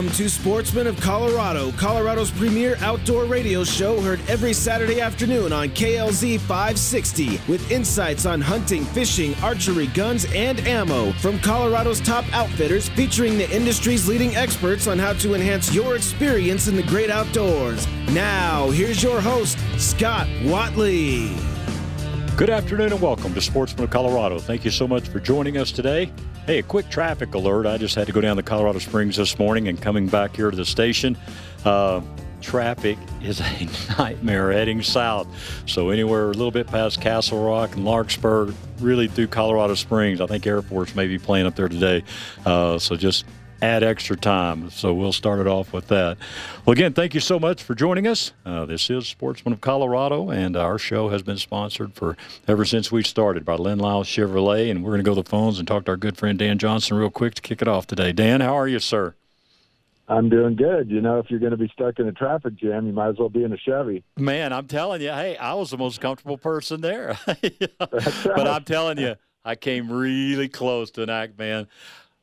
Welcome to Sportsman of Colorado, Colorado's premier outdoor radio show heard every Saturday afternoon on KLZ 560 with insights on hunting, fishing, archery, guns, and ammo from Colorado's top outfitters featuring the industry's leading experts on how to enhance your experience in the great outdoors. Now, here's your host, Scott Watley. Good afternoon and welcome to Sportsman of Colorado. Thank you so much for joining us today. Hey, a quick traffic alert. I just had to go down to Colorado Springs this morning and coming back here to the station. Uh, traffic is a nightmare heading south. So anywhere a little bit past Castle Rock and Larkspur, really through Colorado Springs. I think airports may be playing up there today. Uh, so just add extra time. So we'll start it off with that. Well, again, thank you so much for joining us. Uh, this is Sportsman of Colorado, and our show has been sponsored for ever since we started by Lynn Lyle Chevrolet. And we're going to go to the phones and talk to our good friend Dan Johnson real quick to kick it off today. Dan, how are you, sir? I'm doing good. You know, if you're going to be stuck in a traffic jam, you might as well be in a Chevy. Man, I'm telling you, hey, I was the most comfortable person there. But I'm telling you, I came really close to an act, man.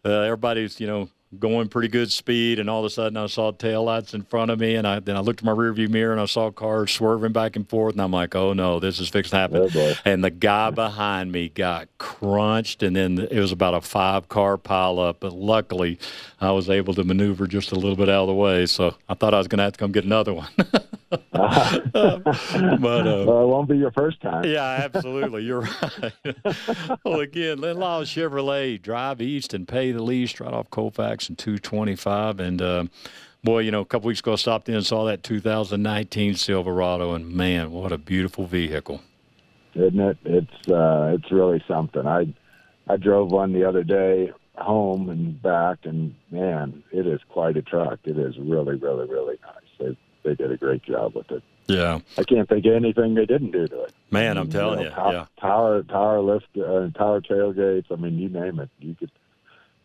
Uh, everybody's, you know, going pretty good speed, and all of a sudden I saw tail lights in front of me, and I then I looked at my rearview mirror and I saw cars swerving back and forth, and I'm like, oh no, this is fixing to happen. Oh, and the guy behind me got crunched, and then it was about a five car pileup, but luckily I was able to maneuver just a little bit out of the way, so I thought I was going to have to come get another one. but uh, well, it won't be your first time. yeah, absolutely. You're right. well, again, Len Lyle Chevrolet, drive east and pay the least right off Colfax and 225. And, uh, boy, you know, a couple weeks ago, I stopped in and saw that 2019 Silverado, and man, what a beautiful vehicle. Isn't it? It's uh, it's really something. I I drove one the other day home and back, and man, it is quite a truck. It is really, really, really nice. They did a great job with it. Yeah. I can't think of anything they didn't do to it. Man, I'm telling you, pow- yeah. Power, power lift, uh, power tailgates. I mean, you name it. You could,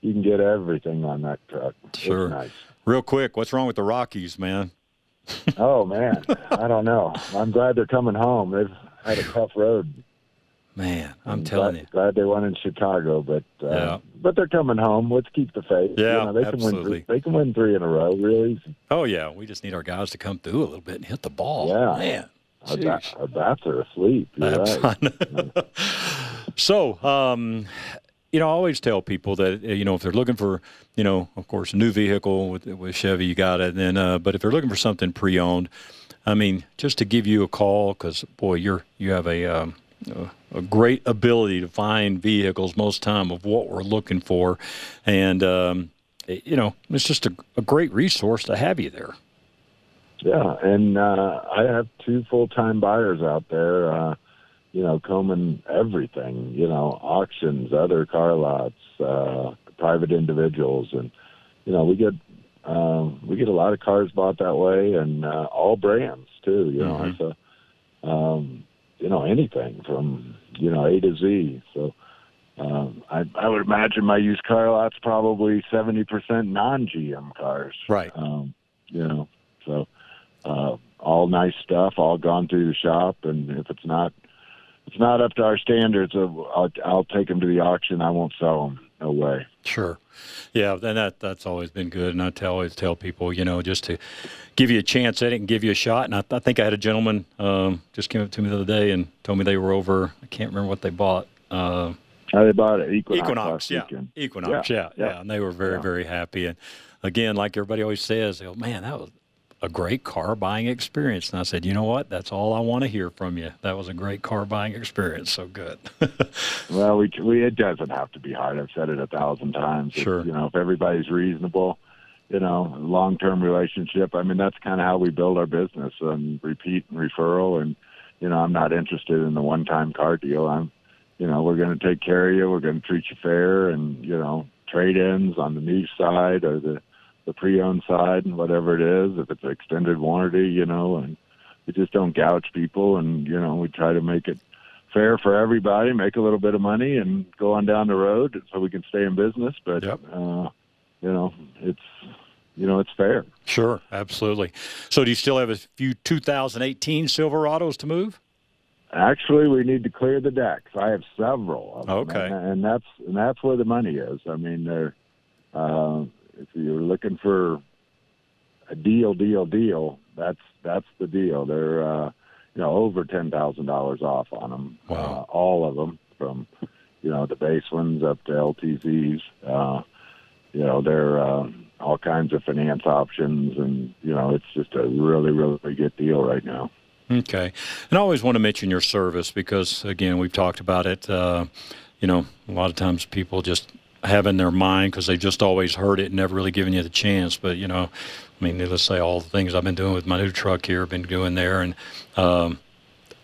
you can get everything on that truck. Sure. Nice. Real quick, what's wrong with the Rockies, man? Oh man, I don't know. I'm glad they're coming home. They've had a tough road. Man, I'm telling glad, you. glad they won in Chicago, but uh, Yeah. but they're coming home. Let's keep the faith. Yeah, you know, they can win. absolutely. Three, they can win three in a row. Really easy. Oh, yeah. We just need our guys to come through a little bit and hit the ball. Yeah. Man. Our, ba- our bats are asleep. You're right. so, um, you know, I always tell people that uh, you know if they're looking for, you know, of course, a new vehicle with with Chevy, you got it. And then, uh, but if they're looking for something pre-owned, I mean, just to give you a call because boy, you're you have a um, a- a great ability to find vehicles most time of what we're looking for, and um, it- you know, it's just a, a great resource to have you there. Yeah, and uh, I have two full time buyers out there. Uh, you know, combing everything. You know, auctions, other car lots, uh, private individuals, and you know, we get um, we get a lot of cars bought that way, and uh, all brands too. You know, Mhm. so um, you know anything from you know A to Z. So. Um, I, I would imagine my used car lot's probably seventy percent non-GM cars. Right. Um, you know, so uh, all nice stuff, all gone through the shop, and if it's not, it's not up to our standards, of, I'll, I'll take them to the auction. I won't sell them. No way. Sure. Yeah, and that that's always been good. And I tell, always tell people, you know, just to give you a chance at it and give you a shot. And I, I think I had a gentleman um, just came up to me the other day and told me they were over. I can't remember what they bought. Uh, How they bought it? Equinox. Equinox, yeah. Equinox, yeah, yeah, yeah. and they were very, Yeah. very happy. And again, like everybody always says, they go, "Man, that was a great car buying experience." And I said, "You know what? That's all I want to hear from you. That was a great car buying experience. So good." Well, we, we it doesn't have to be hard. I've said it a thousand times. If, Sure. you know, if everybody's reasonable, you know, long term relationship. I mean, that's kind of how we build our business and repeat and referral. And you know, I'm not interested in the one time car deal. I'm, you know, we're going to take care of you. We're going to treat you fair, and you know, trade ins on the new side or the the pre owned side and whatever it is. If it's extended warranty, you know, and we just don't gouge people, and you know, we try to make it fair for everybody, make a little bit of money, and go on down the road so we can stay in business. But Yep. uh, you know, it's you know, it's fair. sure, absolutely. So, do you still have a few 2018 Silverados to move? Actually, we need to clear the decks. I have several. Of them, Okay. and, and that's and that's where the money is. I mean, they're uh, if you're looking for a deal, deal, deal. That's that's the deal. They're uh, you know over ten thousand dollars off on them. Wow. Uh, all of them from you know the base ones up to LTZs. Uh, you know they're uh, all kinds of finance options, and you know it's just a really really good deal right now. Okay, and I always want to mention your service because again we've talked about it. Uh, you know, a lot of times people just have in their mind because they just always heard it and never really given you the chance. But you know, I mean, let's say all the things I've been doing with my new truck here, I've been doing there, and um,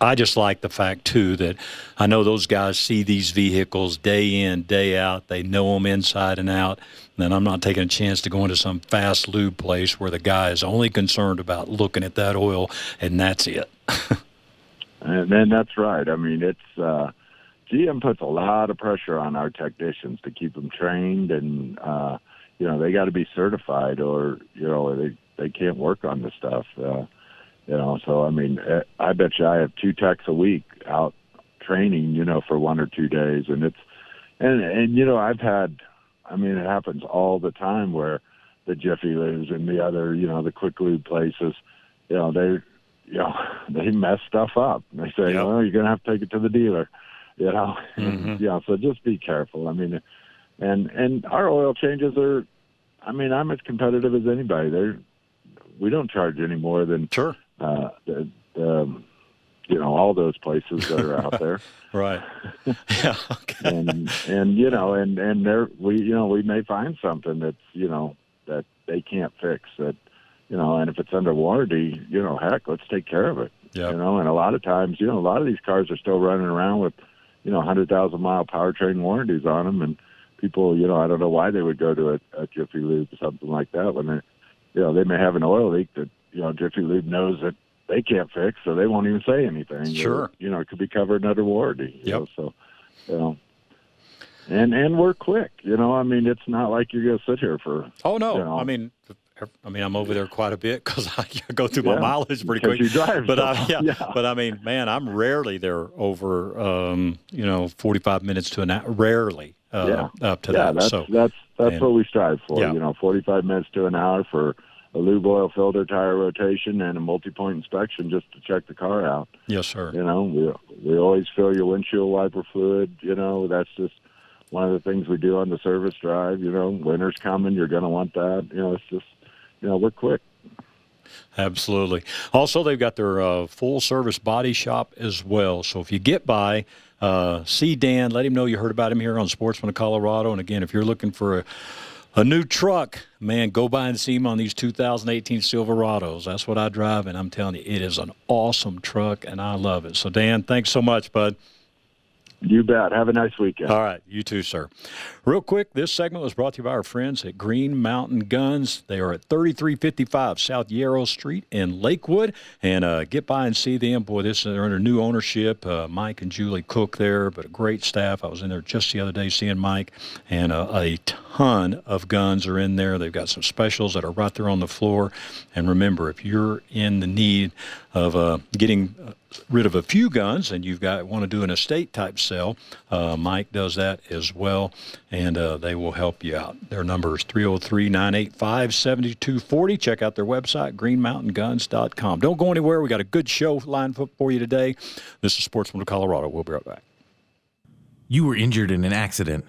I just like the fact too that I know those guys see these vehicles day in, day out. They know them inside and out. And I'm not taking a chance to go into some fast lube place where the guy is only concerned about looking at that oil and that's it. and then that's right. I mean, it's uh, GM puts a lot of pressure on our technicians to keep them trained, and uh, you know they got to be certified, or you know they they can't work on this stuff. Uh, you know, so I mean, eh, I bet you I have two techs a week out training, you know, for one or two days, and it's and and you know I've had, I mean, it happens all the time where the Jiffy Lubes and the other, you know, the quick lube places, you know, they, you know, they mess stuff up. They say, Yep. well, you're gonna have to take it to the dealer, you know, Mhm. yeah. So just be careful. I mean, and and our oil changes are, I mean, I'm as competitive as anybody. They're we don't charge any more than Sure. uh, the, the, you know all those places that are out there, Right. yeah. Okay. and and you know and and there we you know we may find something that's you know that they can't fix that you know and if it's under warranty you know heck let's take care of it Yeah. you know and a lot of times you know a lot of these cars are still running around with you know hundred thousand mile powertrain warranties on them and people you know I don't know why they would go to a, a Jiffy Lube or something like that when they you know they may have an oil leak that you know Jiffy Lube knows that they can't fix so they won't even say anything Sure. Or, you know it could be covered under warranty know, so you know and and we're quick you know I mean it's not like you're gonna sit here for Oh no! you know. I mean, I mean, I'm over there quite a bit because I go through my Yeah, mileage pretty quick. drive but so I, yeah, yeah. but I mean, man, I'm rarely there over, um, you know, 45 minutes to an hour. Rarely uh, up to yeah, that. that's so that's that's and- what we strive for. Yeah. You know, 45 minutes to an hour for a lube oil filter tire rotation and a multi-point inspection just to check the car out. yes, sir. You know, we we always fill your windshield wiper fluid. You know, that's just one of the things we do on the service drive. You know, winter's coming, you're going to want that. You know, it's just you know we're quick. Absolutely. Also, they've got their uh, full service body shop as well. So if you get by, uh, see Dan, let him know you heard about him here on Sportsman of Colorado. And again, if you're looking for a, a new truck, man, go by and see him on these 2018 Silverados. That's what I drive, and I'm telling you, it is an awesome truck, and I love it. So, Dan, thanks so much, bud. You bet. Have a nice weekend. All right, you too, sir. Real quick, this segment was brought to you by our friends at Green Mountain Guns. They are at 3355 South Yarrow Street in Lakewood. And uh, get by and see them. Boy, this they're under new ownership. Uh, Mike and Julie Cook there, but a great staff. I was in there just the other day seeing Mike, and uh, a ton of guns are in there. They've got some specials that are right there on the floor. And remember, if you're in the need of uh, getting uh, rid of a few guns and you've got want to do an estate type sale, uh, Mike does that as well, and uh, they will help you out. Their number is 303 985 7240. Check out their website, greenmountainguns.com. Don't go anywhere. We got a good show lined up for you today. This is Sportsman of Colorado. We'll be right back. You were injured in an accident.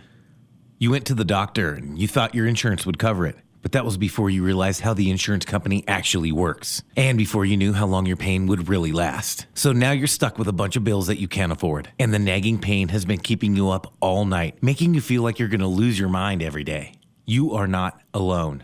You went to the doctor and you thought your insurance would cover it. But that was before you realized how the insurance company actually works. And before you knew how long your pain would really last. So now you're stuck with a bunch of bills that you can't afford. And the nagging pain has been keeping you up all night, making you feel like you're to lose your mind every day. You are not alone.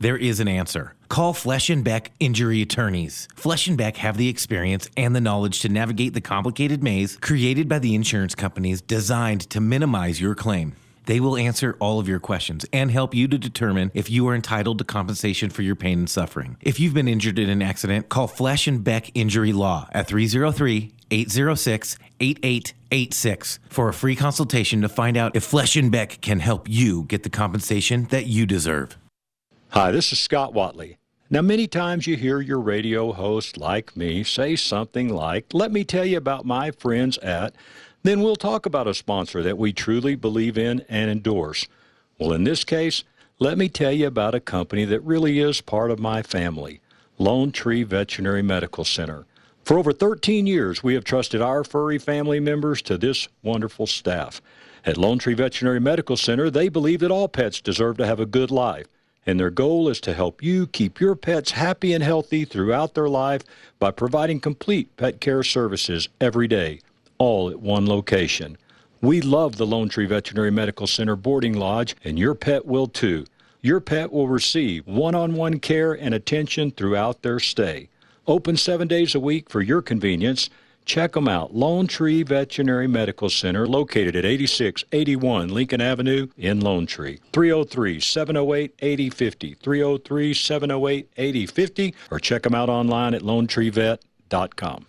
There is an answer. Call Flesh and Beck Injury Attorneys. Flesh and Beck have the experience and the knowledge to navigate the complicated maze created by the insurance companies designed to minimize your claim. They will answer all of your questions and help you to determine if you are entitled to compensation for your pain and suffering. If you've been injured in an accident, call Flesh and Beck Injury Law at 303 806 8886 for a free consultation to find out if Flesh and Beck can help you get the compensation that you deserve. Hi, this is Scott Watley. Now, many times you hear your radio host like me say something like, Let me tell you about my friends at, then we'll talk about a sponsor that we truly believe in and endorse. Well, in this case, let me tell you about a company that really is part of my family Lone Tree Veterinary Medical Center. For over 13 years, we have trusted our furry family members to this wonderful staff. At Lone Tree Veterinary Medical Center, they believe that all pets deserve to have a good life, and their goal is to help you keep your pets happy and healthy throughout their life by providing complete pet care services every day, all at one location. We love the Lone Tree Veterinary Medical Center boarding lodge, and your pet will too. Your pet will receive one on one care and attention throughout their stay. Open seven days a week for your convenience. Check them out. Lone Tree Veterinary Medical Center, located at 8681 Lincoln Avenue in Lone Tree. 303 708 8050. 303 708 8050. Or check them out online at lonetreevet.com.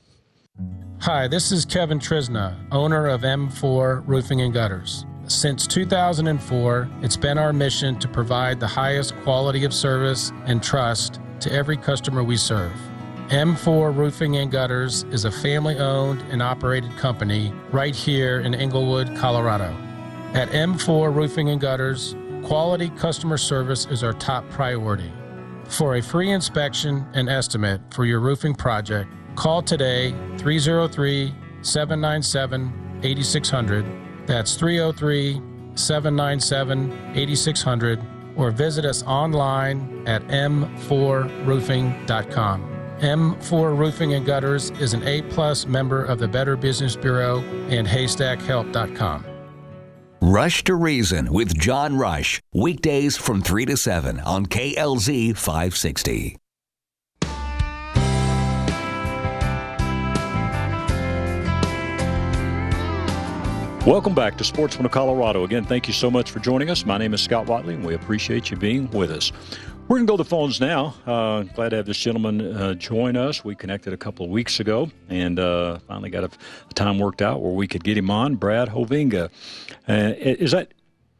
Hi, this is Kevin Trisna, owner of M4 Roofing and Gutters. Since 2004, it's been our mission to provide the highest quality of service and trust to every customer we serve. M4 Roofing and Gutters is a family owned and operated company right here in Englewood, Colorado. At M4 Roofing and Gutters, quality customer service is our top priority. For a free inspection and estimate for your roofing project, call today 303 797 8600. That's 303 797 8600 or visit us online at m4roofing.com. M4 Roofing and Gutters is an A-plus member of the Better Business Bureau and HaystackHelp.com. Rush to Reason with John Rush, weekdays from 3 to 7 on KLZ 560. Welcome back to Sportsman of Colorado. Again, thank you so much for joining us. My name is Scott Watley, and we appreciate you being with us. We're going to go to the phones now. Uh, glad to have this gentleman uh, join us. We connected a couple of weeks ago and uh, finally got a, a, time worked out where we could get him on. Brad Hovinga. Uh, is that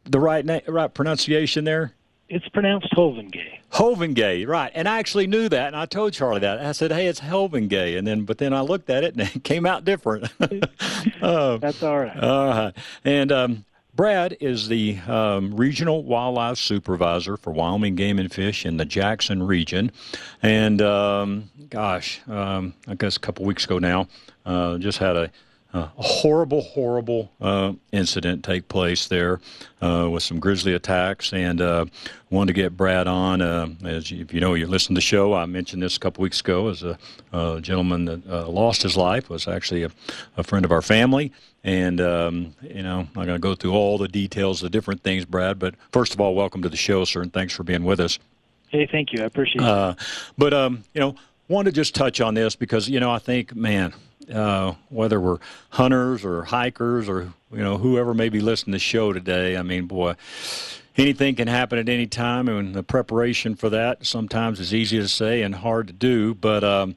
the right na- right pronunciation there? It's pronounced Hovengay. Hovengay, right? And I actually knew that, and I told Charlie that. I said, "Hey, it's Hovingay," and then, but then I looked at it, and it came out different. uh, That's all right. All right, and um, Brad is the um, regional wildlife supervisor for Wyoming Game and Fish in the Jackson region. And um, gosh, um, I guess a couple weeks ago now, uh, just had a, a horrible, horrible uh, incident take place there uh, with some grizzly attacks. And uh, wanted to get Brad on. Uh, as you, if you know, you listen to the show, I mentioned this a couple weeks ago as a, gentleman that uh, lost his life, was actually a, a friend of our family. And, um, you know, I'm not going to go through all the details, the different things, Brad, but first of all, welcome to the show, sir, and thanks for being with us. Hey, thank you. I appreciate it. Uh, but, um, you know, want to just touch on this because, you know, I think, man, uh, whether we're hunters or hikers or, you know, whoever may be listening to the show today, I mean, boy, anything can happen at any time, and the preparation for that sometimes is easy to say and hard to do. But um,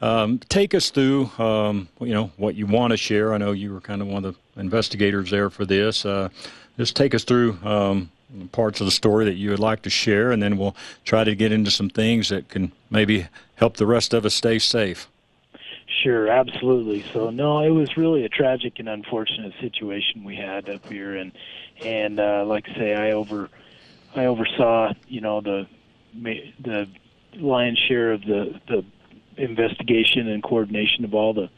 um, take us through, um, you know, what you want to share. I know you were kind of one of the investigators there for this. Uh, just take us through um, parts of the story that you would like to share, and then we'll try to get into some things that can maybe help the rest of us stay safe. Sure, absolutely. So no, it was really a tragic and unfortunate situation we had up here, and and uh, like I say, I over I oversaw you know the the lion's share of the the investigation and coordination of all the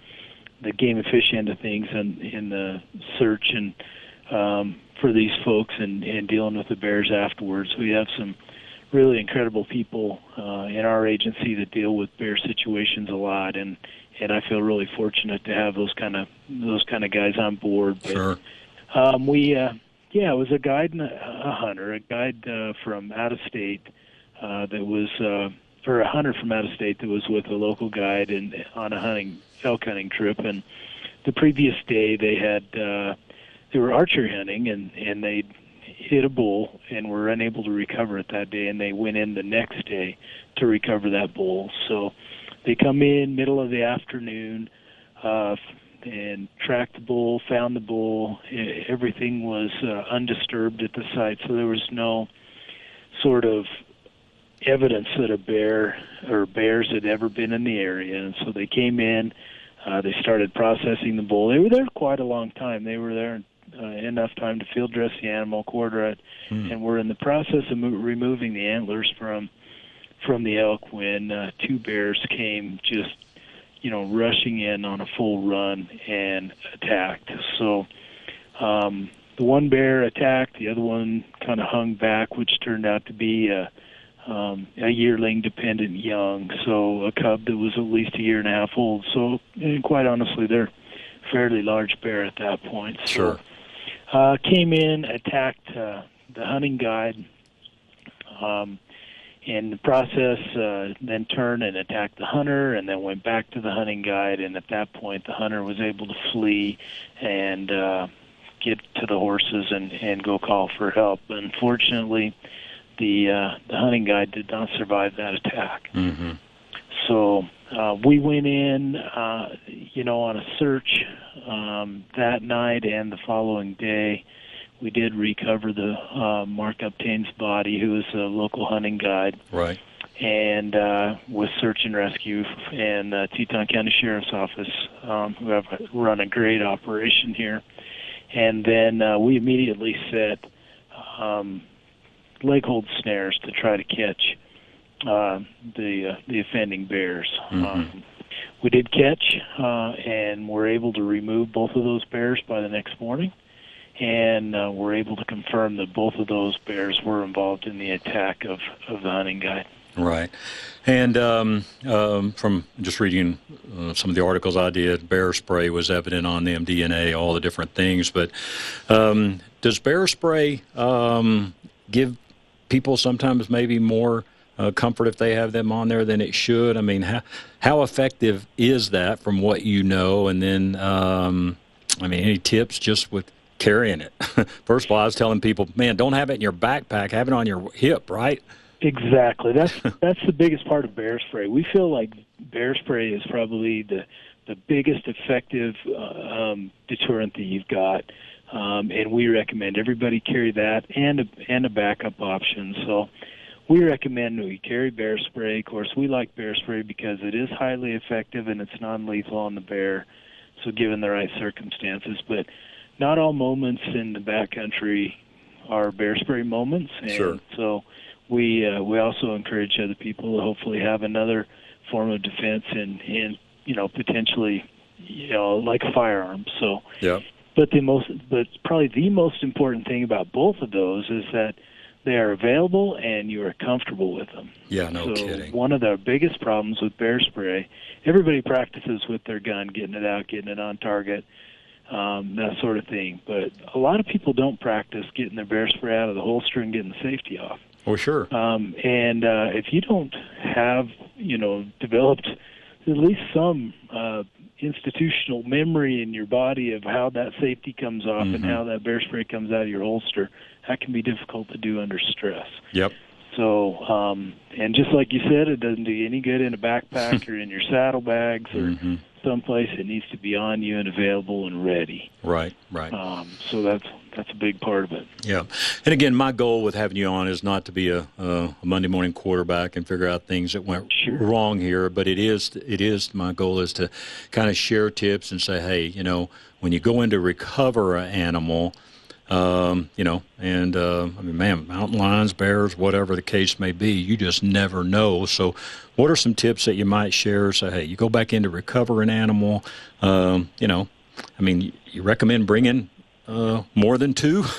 the game and fish end of things and in the search and um, for these folks and, and dealing with the bears afterwards. We have some really incredible people uh, in our agency that deal with bear situations a lot, and and I feel really fortunate to have those kind of those kind of guys on board. But, sure. Um, we uh, yeah, it was a guide and a, a hunter, a guide uh, from out of state uh, that was, uh, or a hunter from out of state that was with a local guide and on a hunting elk hunting trip. And the previous day they had uh, they were archery hunting and and they hit a bull and were unable to recover it that day. And they went in the next day to recover that bull. So they come in middle of the afternoon. Uh, and tracked the bull, found the bull. Everything was uh, undisturbed at the site, so there was no sort of evidence that a bear or bears had ever been in the area. And so they came in, uh, they started processing the bull. They were there quite a long time. They were there uh, enough time to field dress the animal, quarter it, Hmm. and we're in the process of mo- removing the antlers from from the elk when uh, two bears came just you know rushing in on a full run and attacked. So um, the one bear attacked, the other one kind of hung back, which turned out to be a um, a yearling dependent young, so a cub that was at least a year and a half old. So, and quite honestly, they're fairly large bear at that point. So, Sure. uh, came in, attacked uh, the hunting guide. Um, in the process, uh, then turned and attacked the hunter, and then went back to the hunting guide. And at that point, the hunter was able to flee and uh, get to the horses and and go call for help. Unfortunately, the uh, the hunting guide did not survive that attack. Mm-hmm. So uh, we went in, uh, you know, on a search um, that night and the following day. We did recover the uh, Mark Uptain's body, who was a local hunting guide, Right. and uh, with search and rescue and uh, Teton County Sheriff's Office, um, who have run a great operation here. And then uh, we immediately set um, leg hold snares to try to catch uh, the uh, the offending bears. Um, we did catch uh, and were able to remove both of those bears by the next morning, and uh, were able to confirm that both of those bears were involved in the attack of, of the hunting guide. Right. And um, um, from just reading uh, some of the articles I did, bear spray was evident on them, DNA, all the different things. But um, does bear spray um, give people sometimes maybe more uh, comfort if they have them on there than it should? I mean, how, how effective is that from what you know? And then, um, I mean, any tips just with carrying it? First of all, I was telling people, man, don't have it in your backpack, have it on your hip, right? Exactly. That's that's the biggest part of bear spray. We feel like bear spray is probably the the biggest effective uh, um, deterrent that you've got, um, and we recommend everybody carry that and a, and a backup option. So we recommend we carry bear spray. Of course, we like bear spray because it is highly effective and it's non-lethal on the bear. So given the right circumstances, but not all moments in the backcountry are bear spray moments. And Sure. So we uh, we also encourage other people to hopefully have another form of defense and and you know potentially you know like a firearm. So Yeah. but the most but probably the most important thing about both of those is that they are available and you are comfortable with them. Yeah, no so kidding. one of the biggest problems with bear spray, everybody practices with their gun, getting it out, getting it on target, um, that sort of thing. But a lot of people don't practice getting their bear spray out of the holster and getting the safety off. Oh, sure. Um, and uh, if you don't have, you know, developed at least some uh, institutional memory in your body of how that safety comes off and how that bear spray comes out of your holster, that can be difficult to do under stress. Yep. So, um, and just like you said, it doesn't do you any good in a backpack or in your saddlebags or Mm-hmm. Someplace. It needs to be on you and available and ready. Right, right. Um, so that's that's a big part of it. Yeah. And again, my goal with having you on is not to be a, a Monday morning quarterback and figure out things that went Sure. wrong here, but it is it is my goal is to kind of share tips and say, hey, you know, when you go in to recover an animal, um, you know, and uh, I mean, man, mountain lions, bears, whatever the case may be, you just never know. So, what are some tips that you might share? Say, hey, you go back in to recover an animal. Um, you know, I mean, you recommend bringing uh, more than two.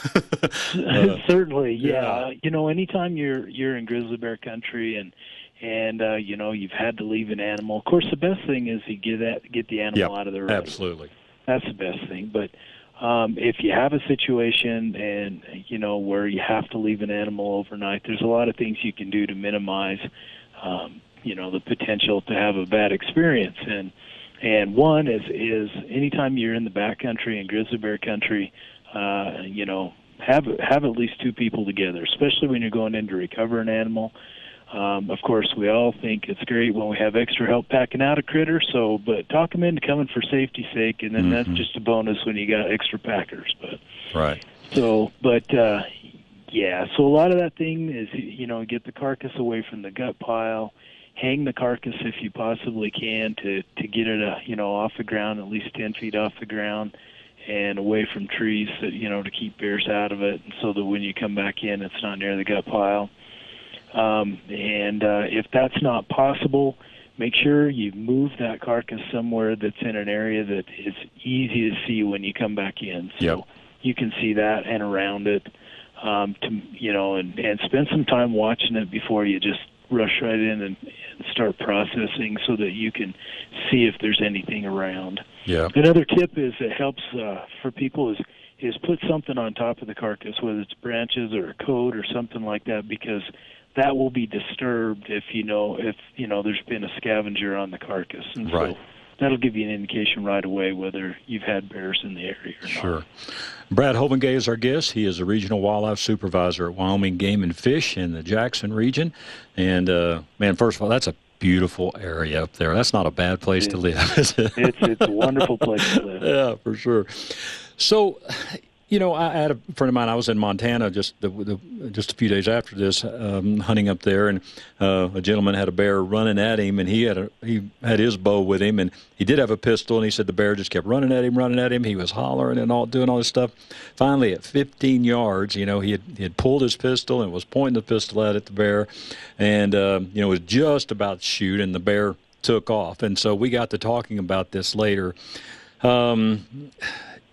Certainly, yeah. yeah. You know, anytime you're you're in grizzly bear country and and uh, you know you've had to leave an animal. Of course, the best thing is you get that get the animal Yep, out of the road. Absolutely. That's the best thing. But um, if you have a situation and you know where you have to leave an animal overnight, there's a lot of things you can do to minimize, um, you know, the potential to have a bad experience. And and one is is anytime you're in the backcountry and grizzly bear country, uh, you know, have have at least two people together, especially when you're going in to recover an animal. Um, of course, we all think it's great when we have extra help packing out a critter. So, but talk them into coming for safety's sake, and then that's just a bonus when you got extra packers. But Right. so, but uh, yeah, so a lot of that thing is you know get the carcass away from the gut pile, hang the carcass if you possibly can to to get it uh, you know off the ground, at least ten feet off the ground, and away from trees that you know to keep bears out of it, so that when you come back in, it's not near the gut pile. Um, and uh, if that's not possible, make sure you move that carcass somewhere that's in an area that is easy to see when you come back in. So Yep. you can see that and around it. Um, to you know, and, and spend some time watching it before you just rush right in and, and start processing, so that you can see if there's anything around. Yeah. Another tip is that helps uh, for people is is put something on top of the carcass, whether it's branches or a coat or something like that, because that will be disturbed if you know if you know there's been a scavenger on the carcass, and Right. so that'll give you an indication right away whether you've had bears in the area or not. Sure. Brad Hovinga is our guest. He is a regional wildlife supervisor at Wyoming Game and Fish in the Jackson region. And, uh, man, first of all, that's a beautiful area up there. That's not a bad place to live, is it? It's it's a wonderful place to live. yeah, for sure. So, you know, I had a friend of mine. I was in Montana just the, the, just a few days after this, um, hunting up there, and uh, a gentleman had a bear running at him, and he had a he had his bow with him, and he did have a pistol, and he said the bear just kept running at him, running at him. He was hollering and all doing all this stuff. Finally, at 15 yards, you know, he had he had pulled his pistol and was pointing the pistol at, at the bear, and um, you know was just about to shoot, and the bear took off. And so we got to talking about this later. Um,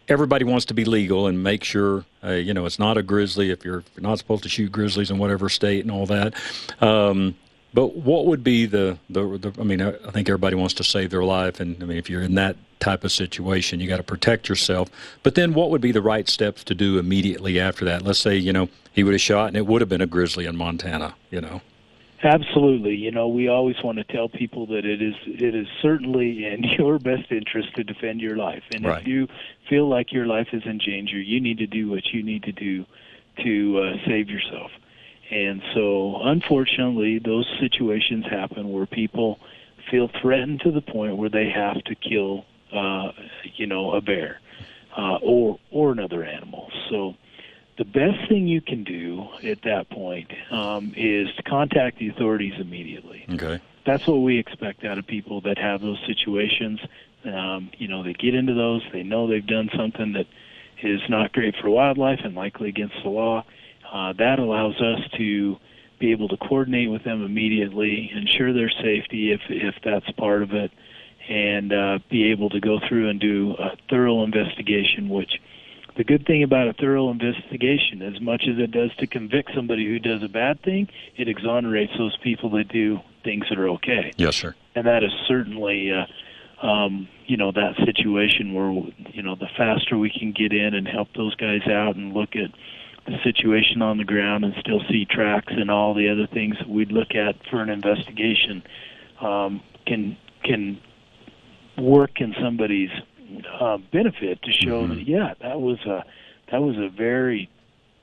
everybody wants to be legal and make sure uh, you know it's not a grizzly if you're, if you're not supposed to shoot grizzlies in whatever state and all that. Um, but what would be the, the, the I mean, I, I think everybody wants to save their life, and I mean, if you're in that type of situation, you got to protect yourself. But then, what would be the right steps to do immediately after that? Let's say you know he would have shot, and it would have been a grizzly in Montana. You know, Absolutely. You know, we always want to tell people that it is it is certainly in your best interest to defend your life. And Right. if you feel like your life is in danger, you need to do what you need to do to uh, save yourself. And so, unfortunately, those situations happen where people feel threatened to the point where they have to kill, uh, you know, a bear uh, or or another animal. So, the best thing you can do at that point um, is to contact the authorities immediately. okay, That's what we expect out of people that have those situations. Um, you know, they get into those, they know they've done something that is not great for wildlife and likely against the law. Uh, that allows us to be able to coordinate with them immediately, ensure their safety if if that's part of it, and uh, be able to go through and do a thorough investigation, which the good thing about a thorough investigation, as much as it does to convict somebody who does a bad thing, it exonerates those people that do things that are okay. yes, sir. And that is certainly, uh, um, you know, that situation where, you know, the faster we can get in and help those guys out and look at the situation on the ground and still see tracks and all the other things that we'd look at for an investigation um, can can work in somebody's uh, benefit to show that yeah that was a that was a very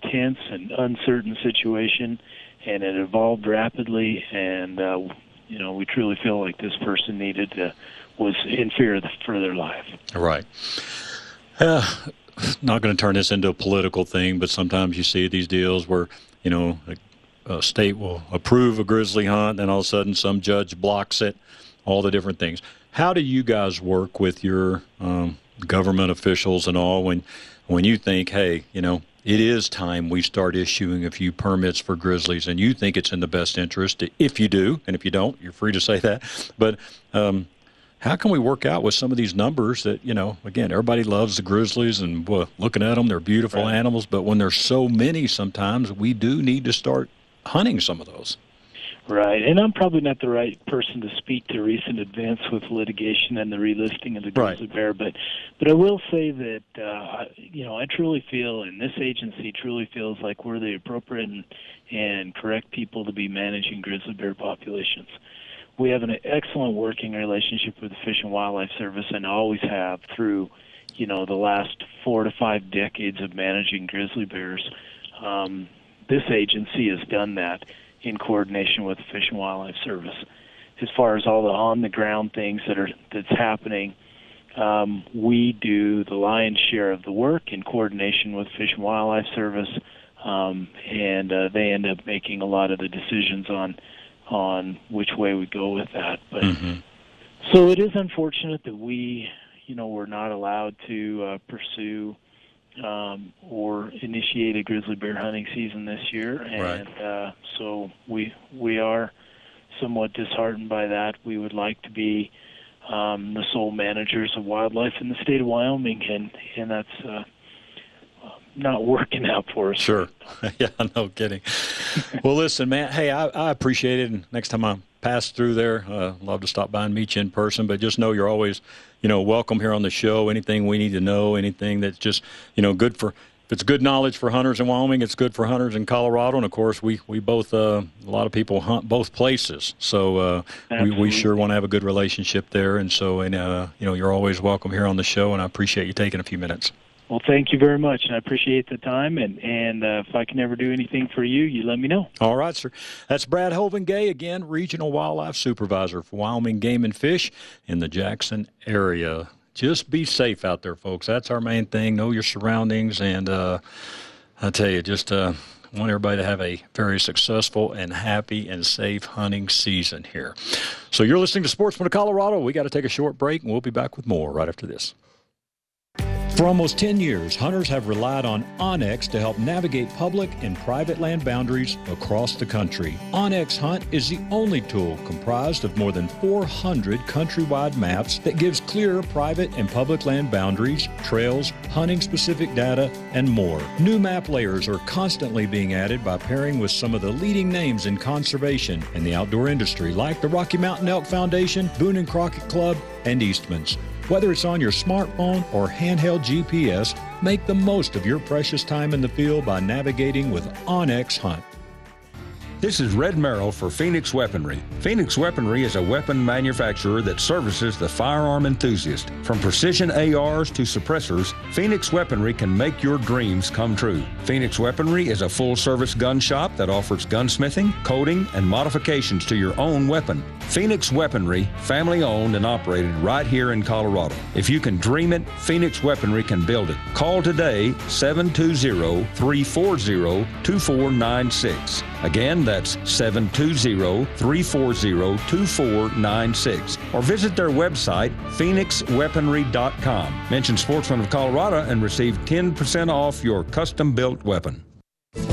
tense and uncertain situation and it evolved rapidly and uh, you know we truly feel like this person needed to was in fear for their life Right. Uh, not going to turn this into a political thing, but sometimes you see these deals where, you know, a, a state will approve a grizzly hunt, and all of a sudden some judge blocks it, all the different things. How do you guys work with your um, government officials and all when, when you think, hey, you know, it is time we start issuing a few permits for grizzlies, and you think it's in the best interest? If you do, and if you don't, you're free to say that. But um, how can we work out with some of these numbers that you know again everybody loves the grizzlies and well, looking at them they're beautiful Right. animals but when there's so many sometimes we do need to start hunting some of those Right, and I'm probably not the right person to speak to recent events with litigation and the relisting of the Right. grizzly bear, but but I will say that uh, I- you know I truly feel, and this agency truly feels like we're the appropriate and, and correct people to be managing grizzly bear populations. We have an excellent working relationship with the Fish and Wildlife Service, and always have through you know the last four to five decades of managing grizzly bears. Um, this agency has done that in coordination with the Fish and Wildlife Service. As far as all the on the ground things that are that's happening, um, we do the lion's share of the work in coordination with Fish and Wildlife Service, um, and uh, they end up making a lot of the decisions on on which way we go with that. But so it is unfortunate that we, you know, we're not allowed to uh, pursue um, or initiate a grizzly bear hunting season this year, and Right. uh, so we we are somewhat disheartened by that. We would like to be um, the sole managers of wildlife in the state of Wyoming, and and that's uh, not working out for us. Sure. yeah, no kidding. well, listen, man. Hey, I, I appreciate it. And next time I pass through there, uh, love to stop by and meet you in person. But just know you're always, you know, welcome here on the show. Anything we need to know, anything that's just, you know, good for. If it's good knowledge for hunters in Wyoming, it's good for hunters in Colorado, and of course, we we both uh, a lot of people hunt both places, so uh, we, we sure want to have a good relationship there. And so, and uh, you know, you're always welcome here on the show, and I appreciate you taking a few minutes. Well, thank you very much, and I appreciate the time. And and uh, if I can ever do anything for you, you let me know. All right, sir. That's Brad Hovinga, again, Regional Wildlife Supervisor for Wyoming Game and Fish in the Jackson area. Just be safe out there, folks. That's our main thing. Know your surroundings. And uh, I tell you, just uh, want everybody to have a very successful and happy and safe hunting season here. So you're listening to Sportsman of Colorado. We got to take a short break, and we'll be back with more right after this. For almost 10 years, hunters have relied on onX to help navigate public and private land boundaries across the country. onX Hunt is the only tool comprised of more than 400 countrywide maps that gives clear private and public land boundaries, trails, hunting specific data, and more. New map layers are constantly being added by pairing with some of the leading names in conservation and the outdoor industry like the Rocky Mountain Elk Foundation, Boone and Crockett Club, and Eastman's. Whether it's on your smartphone or handheld GPS, make the most of your precious time in the field by navigating with onX Hunt. This is Red Merrill for Phoenix Weaponry. Phoenix Weaponry is a weapon manufacturer that services the firearm enthusiast. From precision ARs to suppressors, Phoenix Weaponry can make your dreams come true. Phoenix Weaponry is a full service gun shop that offers gunsmithing, coating, and modifications to your own weapon. Phoenix Weaponry, family owned and operated right here in Colorado. If you can dream it, Phoenix Weaponry can build it. Call today 720 340 2496. Again, that's 720 340 2496. Or visit their website, phoenixweaponry.com. Mention Sportsman of Colorado and receive 10% off your custom built weapon.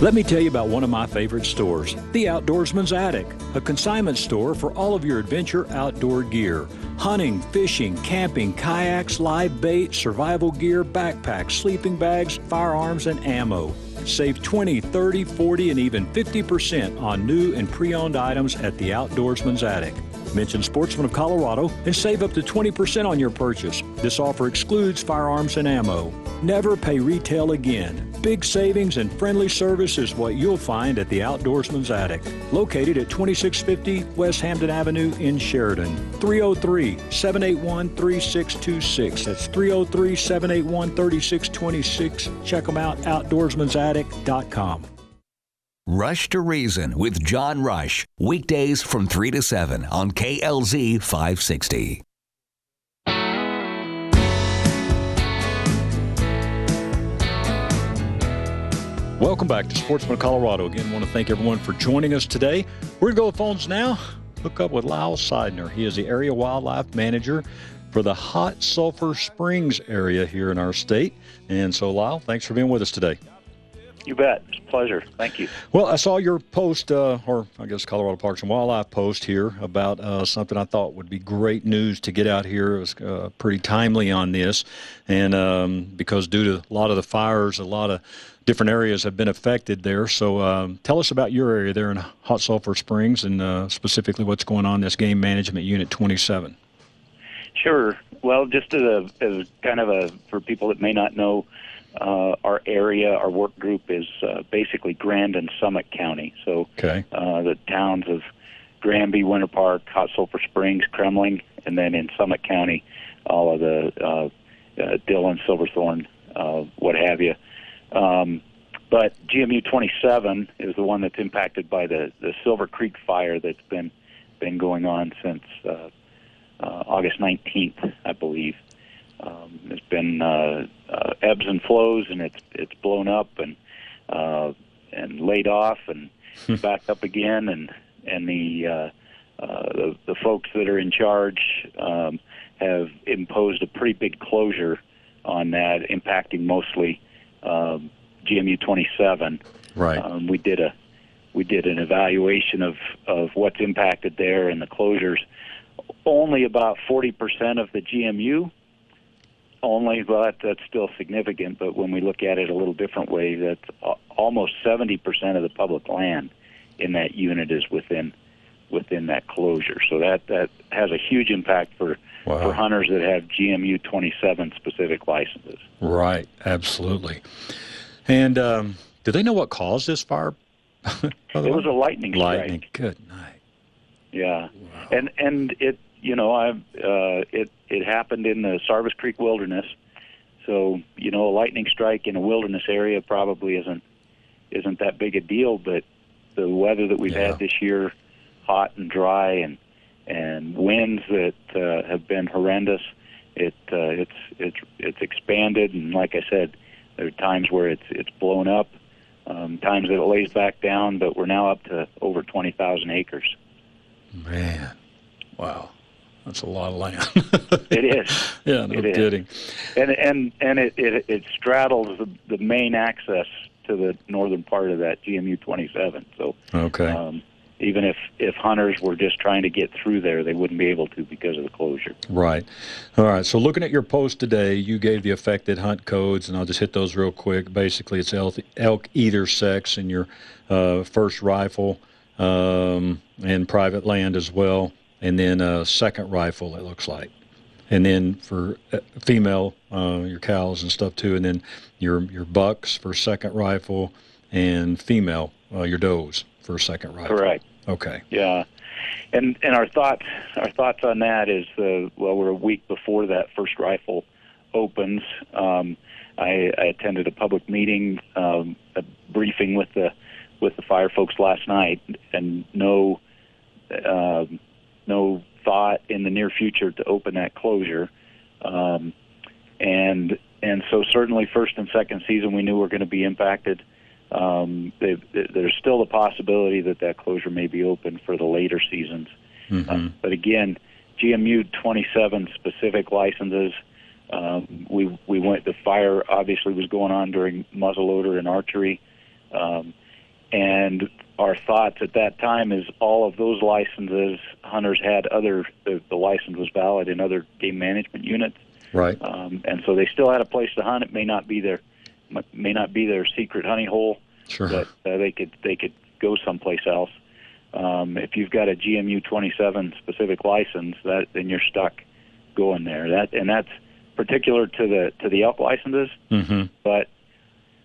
Let me tell you about one of my favorite stores, The Outdoorsman's Attic, a consignment store for all of your adventure outdoor gear. Hunting, fishing, camping, kayaks, live bait, survival gear, backpacks, sleeping bags, firearms, and ammo. Save 20, 30, 40, and even 50% on new and pre owned items at The Outdoorsman's Attic. Mention Sportsman of Colorado and save up to 20% on your purchase. This offer excludes firearms and ammo. Never pay retail again. Big savings and friendly service is what you'll find at the Outdoorsman's Attic, located at 2650 West Hampton Avenue in Sheridan. 303 781 3626. That's 303 781 3626. Check them out, outdoorsmansattic.com. Rush to Reason with John Rush. Weekdays from 3 to 7 on KLZ 560. Welcome back to Sportsman Colorado. Again, want to thank everyone for joining us today. We're going to go to phones now. Hook up with Lyle Sidener. He is the area wildlife manager for the Hot Sulphur Springs area here in our state. And so, Lyle, thanks for being with us today. You bet. It's a pleasure. Thank you. Well, I saw your post, uh, or I guess Colorado Parks and Wildlife post here about uh, something I thought would be great news to get out here. It was uh, pretty timely on this, and um, because due to a lot of the fires, a lot of different areas have been affected there. So, um, tell us about your area there in Hot Sulphur Springs, and uh, specifically what's going on in this Game Management Unit 27. Sure. Well, just as a, as kind of a for people that may not know, uh, our area, our work group is uh, basically Grand and Summit County. So Okay. uh, the towns of Granby, Winter Park, Hot Sulphur Springs, Kremmling, and then in Summit County, all of the uh, uh, Dillon, Silverthorne, uh, what have you. Um, but GMU 27 is the one that's impacted by the, the Silver Creek fire that's been been going on since uh, uh, August 19th, I believe. Um, there's been uh, uh, ebbs and flows, and it's it's blown up and uh, and laid off and back up again, and and the uh, uh, the, the folks that are in charge um, have imposed a pretty big closure on that, impacting mostly um, GMU 27. Right. Um, we did a we did an evaluation of of what's impacted there and the closures. Only about 40% of the GMU. Only, that, that's still significant. But when we look at it a little different way, that's almost 70% of the public land in that unit is within within that closure. So that that has a huge impact for Wow. for hunters that have GMU 27 specific licenses. Right. Absolutely. And um, do they know what caused this fire? It was a lightning strike. lightning. Good night. Yeah, and and it you know I uh, it it happened in the Sarvis Creek Wilderness, so you know a lightning strike in a wilderness area probably isn't isn't that big a deal, but the weather that we've Yeah. had this year, hot and dry, and and winds that uh, have been horrendous, it uh, it's it's it's expanded, and like I said, there are times where it's it's blown up, um, times that it lays back down, but we're now up to over twenty thousand acres. Man. Wow. That's a lot of land. It is. yeah, no It is. kidding. and and and it it, it straddles the, the main access to the northern part of that GMU 27. So Okay. um, even if if hunters were just trying to get through there, they wouldn't be able to because of the closure. Right. All right. So looking at your post today, you gave the affected hunt codes, and I'll just hit those real quick. Basically, it's elk, elk either sex in your uh, first rifle um, and private land as well, and then a second rifle. It looks like, and then for uh, female, uh, your cows and stuff too, and then your your bucks for second rifle, and female, uh, your does for second rifle. Correct. Okay. Yeah, and and our thoughts our thoughts on that is uh, well, we're a week before that first rifle opens. Um, I, I attended a public meeting, um, a briefing with the with the fire folks last night, and no um, no thought in the near future to open that closure. Um, and and so certainly first and second season we knew we were going to be impacted. Um, they, there's still the possibility that that closure may be open for the later seasons. Uh, but again, GMU 27 specific licenses. Um, we we went. The fire obviously was going on during muzzleloader and archery, um, and our thoughts at that time is all of those licenses hunters had other. The, the license was valid in other game management units, Right. um, and so they still had a place to hunt. It may not be their may not be their secret honey hole, Sure. but uh, they could they could go someplace else. Um, if you've got a GMU 27 specific license, that then you're stuck going there. That and that's particular to the to the elk licenses. Mm-hmm. But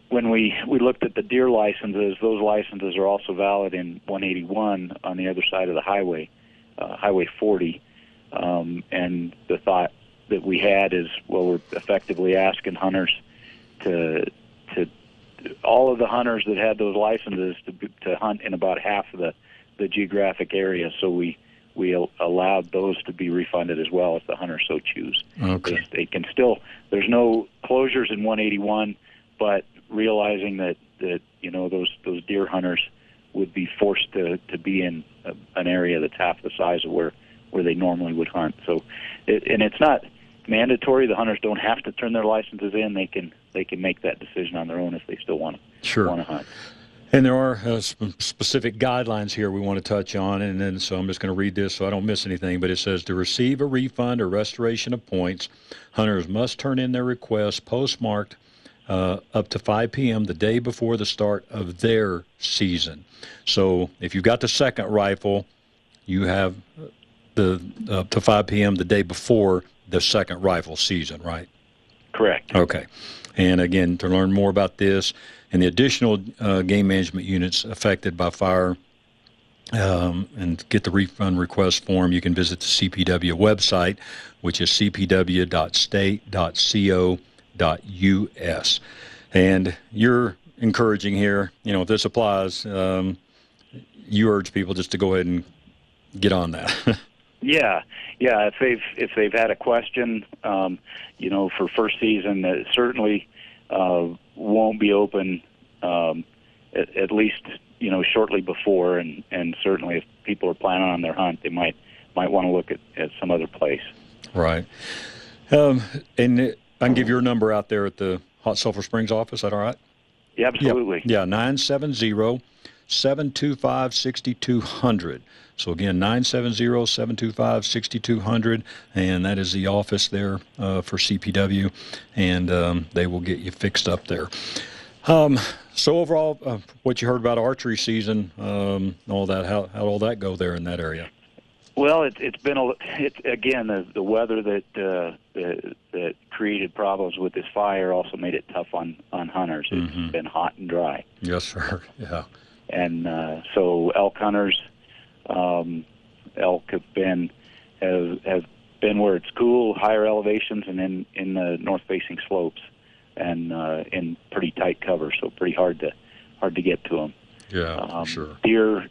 when we we looked at the deer licenses, those licenses are also valid in 181 on the other side of the highway, uh, Highway 40. Um, and the thought that we had is, well, we're effectively asking hunters to to all of the hunters that had those licenses to to hunt in about half of the the geographic area. So we we allowed those to be refunded as well if the hunters so choose. Okay. They, they can still. There's no closures in 181, but realizing that that you know those those deer hunters would be forced to to be in a, an area that's half the size of where where they normally would hunt. So, it, and it's not mandatory. The hunters don't have to turn their licenses in. They can they can make that decision on their own if they still want to Sure. want to hunt. And there are uh, sp- specific guidelines here we want to touch on, and then so I'm just going to read this so I don't miss anything. But it says to receive a refund or restoration of points, hunters must turn in their request postmarked uh, up to 5 p.m. the day before the start of their season. So if you've got the second rifle, you have the up to 5 p.m. the day before the second rifle season, right? Correct. Okay. And again, to learn more about this and the additional uh, game management units affected by fire um, and get the refund request form, you can visit the CPW website, which is cpw.state.co.us. And you're encouraging here, you know, if this applies, um, you urge people just to go ahead and get on that. Yeah, yeah. If they've if they've had a question, um, you know, for first season, it certainly uh, won't be open um, at, at least you know shortly before, and and certainly if people are planning on their hunt, they might might want to look at, at some other place. Right. Um, and I can give your number out there at the Hot Sulphur Springs office. Is that all right? Yeah, absolutely. Yeah, yeah 970 725 6200. So again, 970-725-6200, and that is the office there uh, for CPW, and um, they will get you fixed up there. Um, so overall, uh, what you heard about archery season, um, all that, how how all that go there in that area? Well, it, it's been a it's again the the weather that uh, that, that created problems with this fire also made it tough on on hunters. It's Mhm. been hot and dry, Yes, sir. Yeah. and uh, so elk hunters, um, elk have been have have been where it's cool, higher elevations, and in in the north facing slopes, and uh, in pretty tight cover, so pretty hard to hard to get to them. Yeah, Um, sure. Deer,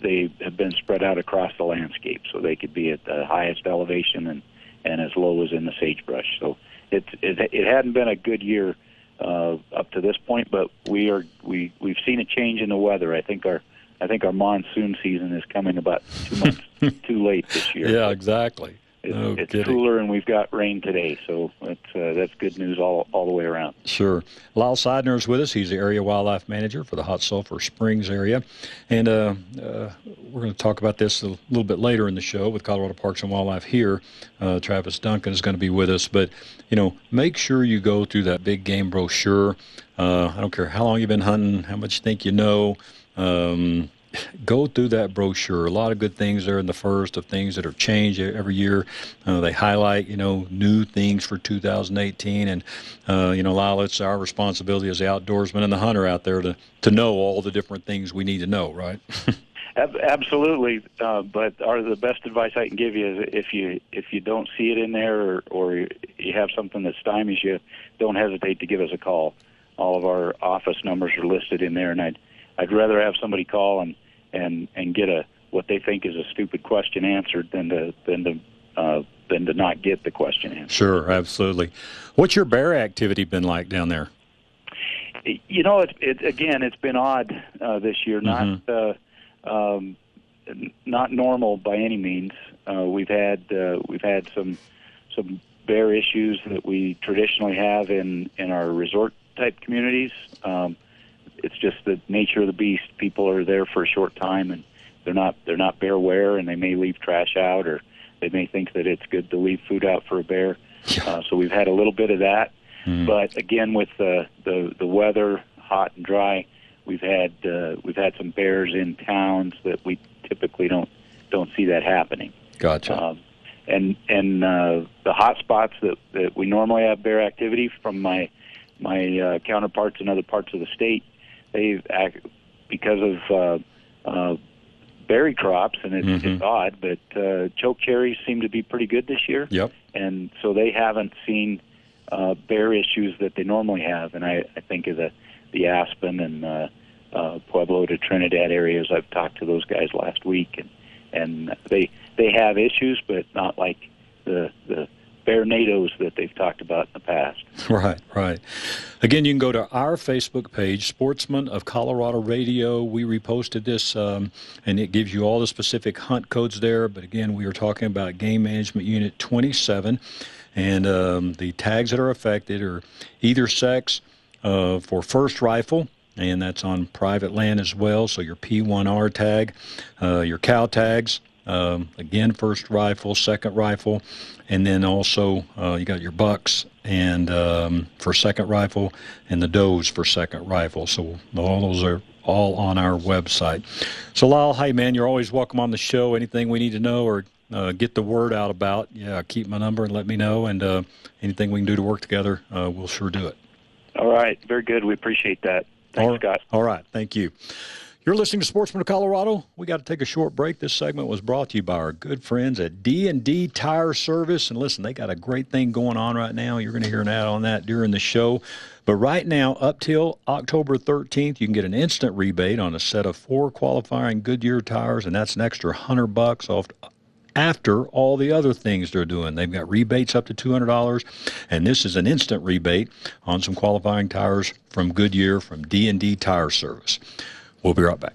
they have been spread out across the landscape, so they could be at the highest elevation and and as low as in the sagebrush. So it it, it hadn't been a good year uh, up to this point, but we are we we've seen a change in the weather. I think our I think our monsoon season is coming about two months too late this year. Yeah, exactly. It's, No it's cooler, and we've got rain today, so that's uh, that's good news all all the way around. Sure. Lyle Sidener is with us. He's the area wildlife manager for the Hot Sulphur Springs area. And uh, uh, we're going to talk about this a little bit later in the show with Colorado Parks and Wildlife here. Uh, Travis Duncan is going to be with us. But, you know, make sure you go through that big game brochure. Uh, I don't care how long you've been hunting, how much you think you know. Um, go through that brochure. A lot of good things there in the first of things that have changed every year. Uh, they highlight, you know, new things for 2018, and uh, you know, Lyle, it's our responsibility as the outdoorsman and the hunter out there to to know all the different things we need to know, right? Absolutely, uh, but our, the best advice I can give you is if you if you don't see it in there or, or you have something that stymies you, don't hesitate to give us a call. All of our office numbers are listed in there, and I'd I'd rather have somebody call and and and get a what they think is a stupid question answered than to than to uh, than to not get the question answered. sure, absolutely. What's your bear activity been like down there? you know, it, it again, it's been odd uh, this year. Not uh, um, not normal by any means. Uh, we've had uh, we've had some some bear issues that we traditionally have in in our resort type communities. Um, it's just the nature of the beast. People are there for a short time, and they're not they're not bear aware, and they may leave trash out, or they may think that it's good to leave food out for a bear. Uh, so we've had a little bit of that. But again, with the, the the weather, hot and dry, we've had uh, we've had some bears in towns that we typically don't don't see that happening. Gotcha. Um, and and uh, the hot spots that, that we normally have bear activity from my my uh, counterparts in other parts of the state, they've act, because of uh, uh, berry crops, and it's, Mhm. it's odd, but uh, choke cherries seem to be pretty good this year Yep. and so they haven't seen uh, bear issues that they normally have. And I, I think of the the Aspen and uh, uh, Pueblo to Trinidad areas. I've talked to those guys last week, and and they they have issues, but not like the the bear nados that they've talked about in the past. Right, right. Again, you can go to our Facebook page, Sportsman of Colorado Radio. We reposted this, um, and it gives you all the specific hunt codes there. But again, we are talking about Game Management Unit 27, and um, the tags that are affected are either sex uh, for first rifle. And that's on private land as well. So your P1R tag, uh, your cow tags, um, again, first rifle, second rifle, and then also uh, you got your bucks and um, for second rifle, and the does for second rifle. So all those are all on our website. So Lyle, hey man, you're always welcome on the show. Anything we need to know or uh, get the word out about, yeah, keep my number and let me know. And uh, anything we can do to work together, uh, we'll sure do it. All right, very good. We appreciate that. Thanks, All- Scott. All right, thank you. You're listening to Sportsman of Colorado. We got to take a short break. This segment was brought to you by our good friends at D&D Tire Service. And listen, they got a great thing going on right now. You're going to hear an ad on that during the show. But right now, up till October 13th, you can get an instant rebate on a set of four qualifying Goodyear tires, and that's an extra 100 bucks off after all the other things they're doing. They've got rebates up to $200, and this is an instant rebate on some qualifying tires from Goodyear from D&D Tire Service. We'll be right back.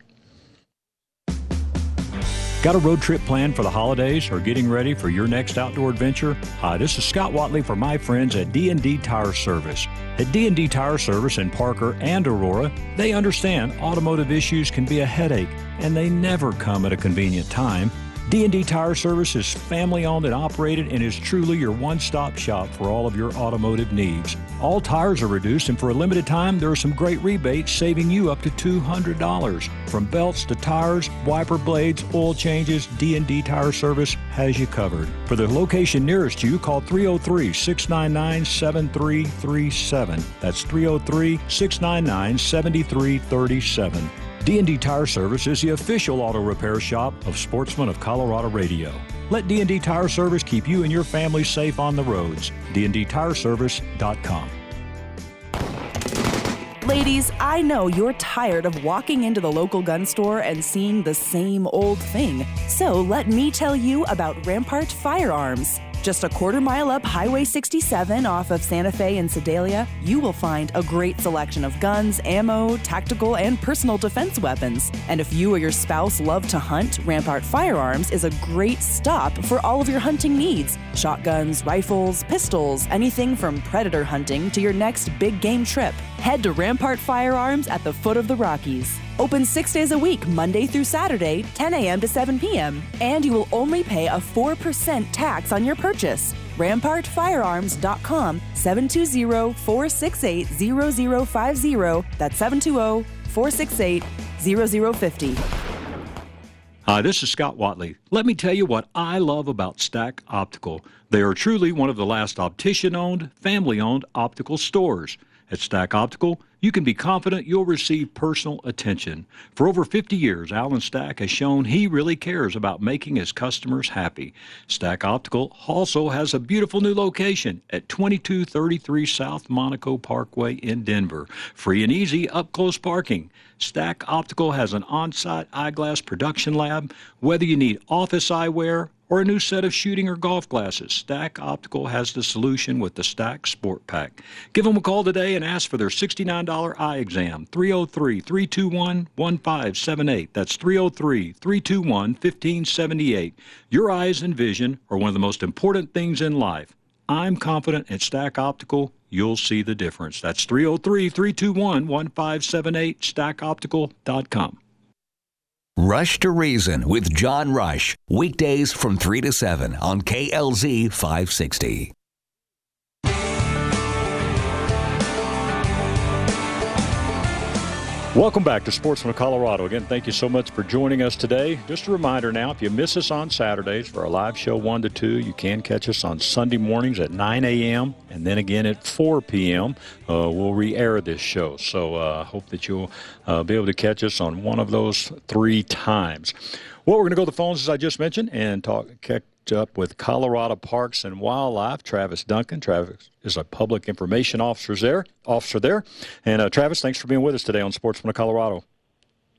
Got a road trip planned for the holidays or getting ready for your next outdoor adventure? Hi, this is Scott Watley for my friends at D&D Tire Service. At D&D Tire Service in Parker and Aurora, they understand automotive issues can be a headache and they never come at a convenient time. D&D Tire Service is family owned and operated and is truly your one-stop shop for all of your automotive needs. All tires are reduced and for a limited time there are some great rebates saving you up to $200. From belts to tires, wiper blades, oil changes, D&D Tire Service has you covered. For the location nearest you, call 303-699-7337. That's 303-699-7337. D&D Tire Service is the official auto repair shop of Sportsman of Colorado Radio. Let D&D Tire Service keep you and your family safe on the roads. dndtireservice.com. Ladies, I know you're tired of walking into the local gun store and seeing the same old thing. So let me tell you about Rampart Firearms. Just a quarter mile up Highway 67 off of Santa Fe and Sedalia, you will find a great selection of guns, ammo, tactical, and personal defense weapons. And if you or your spouse love to hunt, Rampart Firearms is a great stop for all of your hunting needs shotguns, rifles, pistols, anything from predator hunting to your next big game trip. Head to Rampart Firearms at the foot of the Rockies. Open six days a week, Monday through Saturday, 10 a.m. to 7 p.m. And you will only pay a 4% tax on your purchase. RampartFirearms.com 720 468 0050. That's 720 468 0050. Hi, this is Scott Watley. Let me tell you what I love about Stack Optical. They are truly one of the last optician owned, family owned optical stores. At Stack Optical, you can be confident you'll receive personal attention. For over 50 years, Alan Stack has shown he really cares about making his customers happy. Stack Optical also has a beautiful new location at 2233 South Monaco Parkway in Denver. Free and easy up close parking. Stack Optical has an on site eyeglass production lab. Whether you need office eyewear, or a new set of shooting or golf glasses, Stack Optical has the solution with the Stack Sport Pack. Give them a call today and ask for their $69 eye exam. 303 321 1578. That's 303 321 1578. Your eyes and vision are one of the most important things in life. I'm confident at Stack Optical you'll see the difference. That's 303 321 1578, stackoptical.com. Rush to Reason with John Rush. Weekdays from 3 to 7 on KLZ 560. Welcome back to Sportsman Colorado. Again, thank you so much for joining us today. Just a reminder now, if you miss us on Saturdays for our live show 1 to 2, you can catch us on Sunday mornings at 9 a.m. and then again at 4 p.m. Uh, we'll re air this show. So I uh, hope that you'll uh, be able to catch us on one of those three times. Well, we're going to go to the phones, as I just mentioned, and talk up with Colorado Parks and Wildlife, Travis Duncan. Travis is a public information officer there. Officer there, and uh, Travis, thanks for being with us today on Sportsman of Colorado.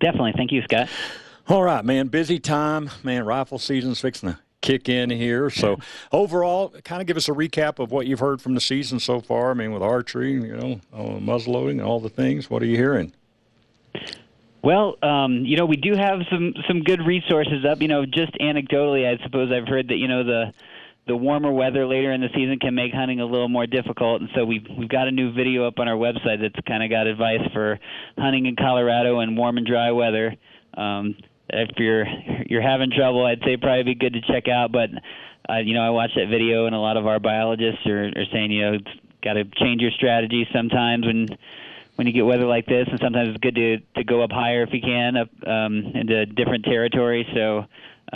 Definitely, thank you, Scott. All right, man. Busy time, man. Rifle season's fixing to kick in here. So overall, kind of give us a recap of what you've heard from the season so far. I mean, with archery, you know, muzzle loading, and all the things. What are you hearing? Well, um, you know, we do have some some good resources up. You know, just anecdotally, I suppose I've heard that you know the the warmer weather later in the season can make hunting a little more difficult, and so we've we've got a new video up on our website that's kind of got advice for hunting in Colorado in warm and dry weather. Um, if you're you're having trouble, I'd say probably be good to check out. But uh, you know, I watched that video, and a lot of our biologists are, are saying you know got to change your strategy sometimes when when you get weather like this, and sometimes it's good to to go up higher if you can, up um, into different territory. So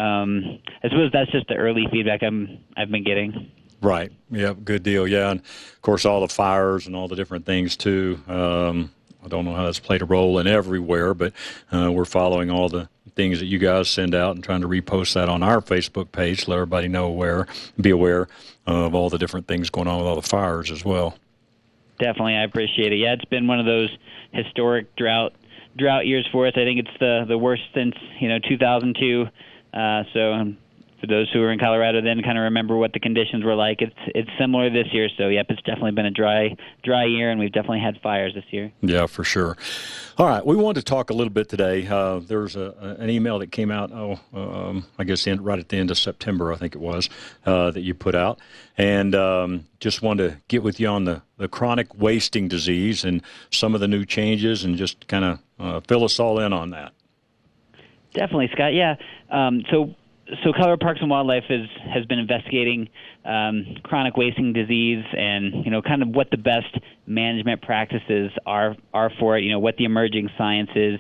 um, I suppose that's just the early feedback I'm I've been getting. Right. Yeah. Good deal. Yeah. And of course, all the fires and all the different things too. Um, I don't know how that's played a role in everywhere, but uh, we're following all the things that you guys send out and trying to repost that on our Facebook page, let everybody know where, be aware of all the different things going on with all the fires as well. Definitely, I appreciate it. Yeah, it's been one of those historic drought drought years for us. I think it's the the worst since you know 2002. Uh, so um, for those who are in Colorado, then kind of remember what the conditions were like. It's it's similar this year, so yep, it's definitely been a dry dry year, and we've definitely had fires this year. Yeah, for sure. All right, we wanted to talk a little bit today. Uh, there was a, an email that came out. Oh, um, I guess in, right at the end of September, I think it was uh, that you put out, and um, just wanted to get with you on the the chronic wasting disease and some of the new changes, and just kind of uh, fill us all in on that. Definitely, Scott. Yeah. Um, so so Colorado Parks and Wildlife has has been investigating um, chronic wasting disease and you know kind of what the best management practices are are for it. You know what the emerging science is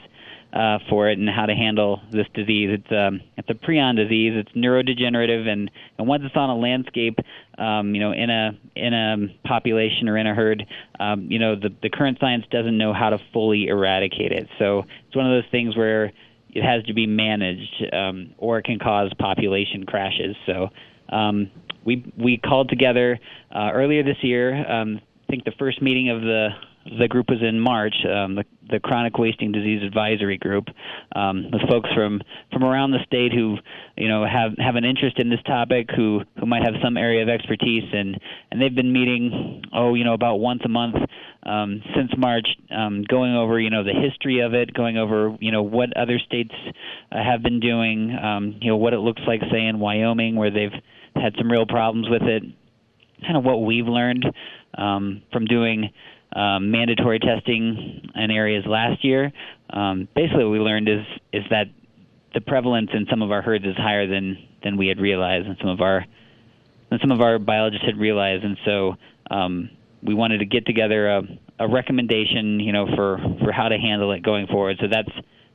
uh, for it and how to handle this disease. It's um, it's a prion disease. It's neurodegenerative and and once it's on a landscape, um, you know in a in a population or in a herd, um, you know the the current science doesn't know how to fully eradicate it. So it's one of those things where it has to be managed, um, or it can cause population crashes. So um, we we called together uh, earlier this year. Um, I think the first meeting of the the group was in March. Um, the, the Chronic Wasting Disease Advisory Group, um, with folks from from around the state who, you know, have have an interest in this topic, who who might have some area of expertise, and and they've been meeting, oh, you know, about once a month um, since March, um, going over, you know, the history of it, going over, you know, what other states uh, have been doing, um, you know, what it looks like, say in Wyoming, where they've had some real problems with it, kind of what we've learned um, from doing um, mandatory testing in areas last year. Um, basically, what we learned is is that the prevalence in some of our herds is higher than than we had realized, and some of our than some of our biologists had realized, and so um, we wanted to get together a, a recommendation, you know, for for how to handle it going forward. So that's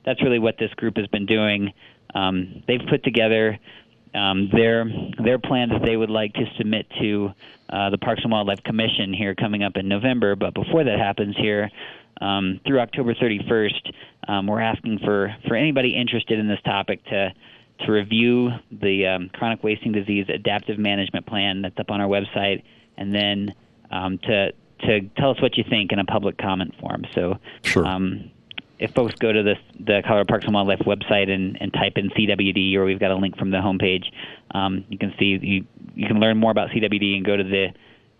that's really what this group has been doing. Um, they've put together um, their their plans that they would like to submit to uh, the Parks and Wildlife Commission here coming up in November. But before that happens here, um, through October 31st, um, we're asking for for anybody interested in this topic to to review the um, chronic wasting disease adaptive management plan that's up on our website, and then um, to to tell us what you think in a public comment form. So. Sure. If folks go to the the Colorado Parks and Wildlife website and, and type in CWD, or we've got a link from the homepage, um, you can see you you can learn more about CWD and go to the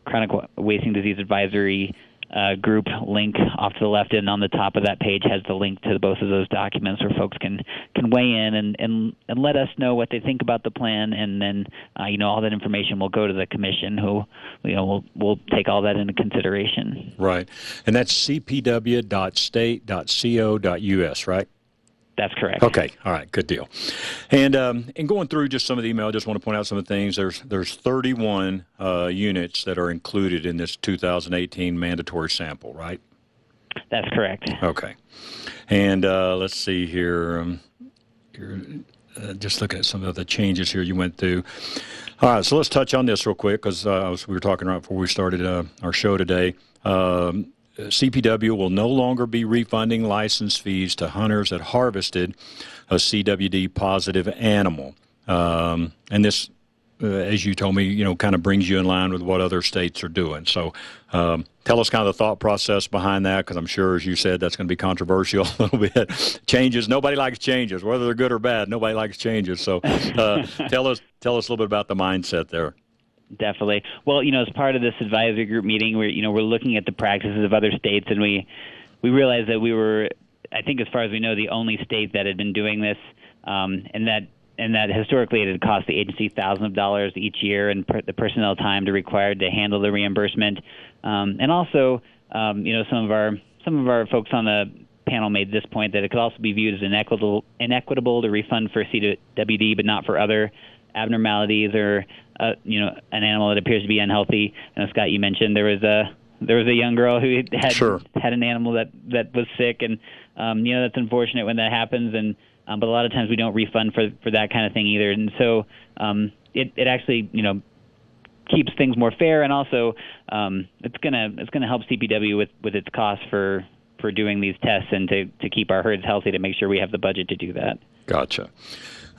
Chronic Wasting Disease Advisory uh, group link off to the left, and on the top of that page has the link to both of those documents, where folks can can weigh in and and, and let us know what they think about the plan, and then uh, you know all that information will go to the commission, who you know will will take all that into consideration. Right, and that's cpw.state.co.us, right? That's correct. Okay. All right. Good deal. And um, and going through just some of the email, I just want to point out some of the things. There's there's 31 uh, units that are included in this 2018 mandatory sample, right? That's correct. Okay. And uh, let's see here. Um, uh, just looking at some of the changes here you went through. All right, so let's touch on this real quick because uh, we were talking right before we started uh, our show today. Um, CPW will no longer be refunding license fees to hunters that harvested a CWD positive animal. Um, and this, uh, as you told me, you know, kind of brings you in line with what other states are doing. So um, tell us kind of the thought process behind that, because I'm sure, as you said, that's going to be controversial a little bit. changes, nobody likes changes, whether they're good or bad. Nobody likes changes. So uh, tell us, tell us a little bit about the mindset there. Definitely. Well, you know, as part of this advisory group meeting, we're you know we're looking at the practices of other states, and we we realized that we were, I think, as far as we know, the only state that had been doing this, um, and that and that historically it had cost the agency thousands of dollars each year and per, the personnel time to required to handle the reimbursement, um, and also, um, you know, some of our some of our folks on the panel made this point that it could also be viewed as inequitable inequitable to refund for CWD but not for other abnormalities or uh, you know an animal that appears to be unhealthy. And Scott, you mentioned there was a there was a young girl who had sure. had an animal that that was sick, and um, you know that's unfortunate when that happens. And um, but a lot of times we don't refund for for that kind of thing either. And so um, it it actually you know keeps things more fair, and also um, it's gonna it's gonna help CPW with with its costs for for doing these tests and to to keep our herds healthy to make sure we have the budget to do that. Gotcha.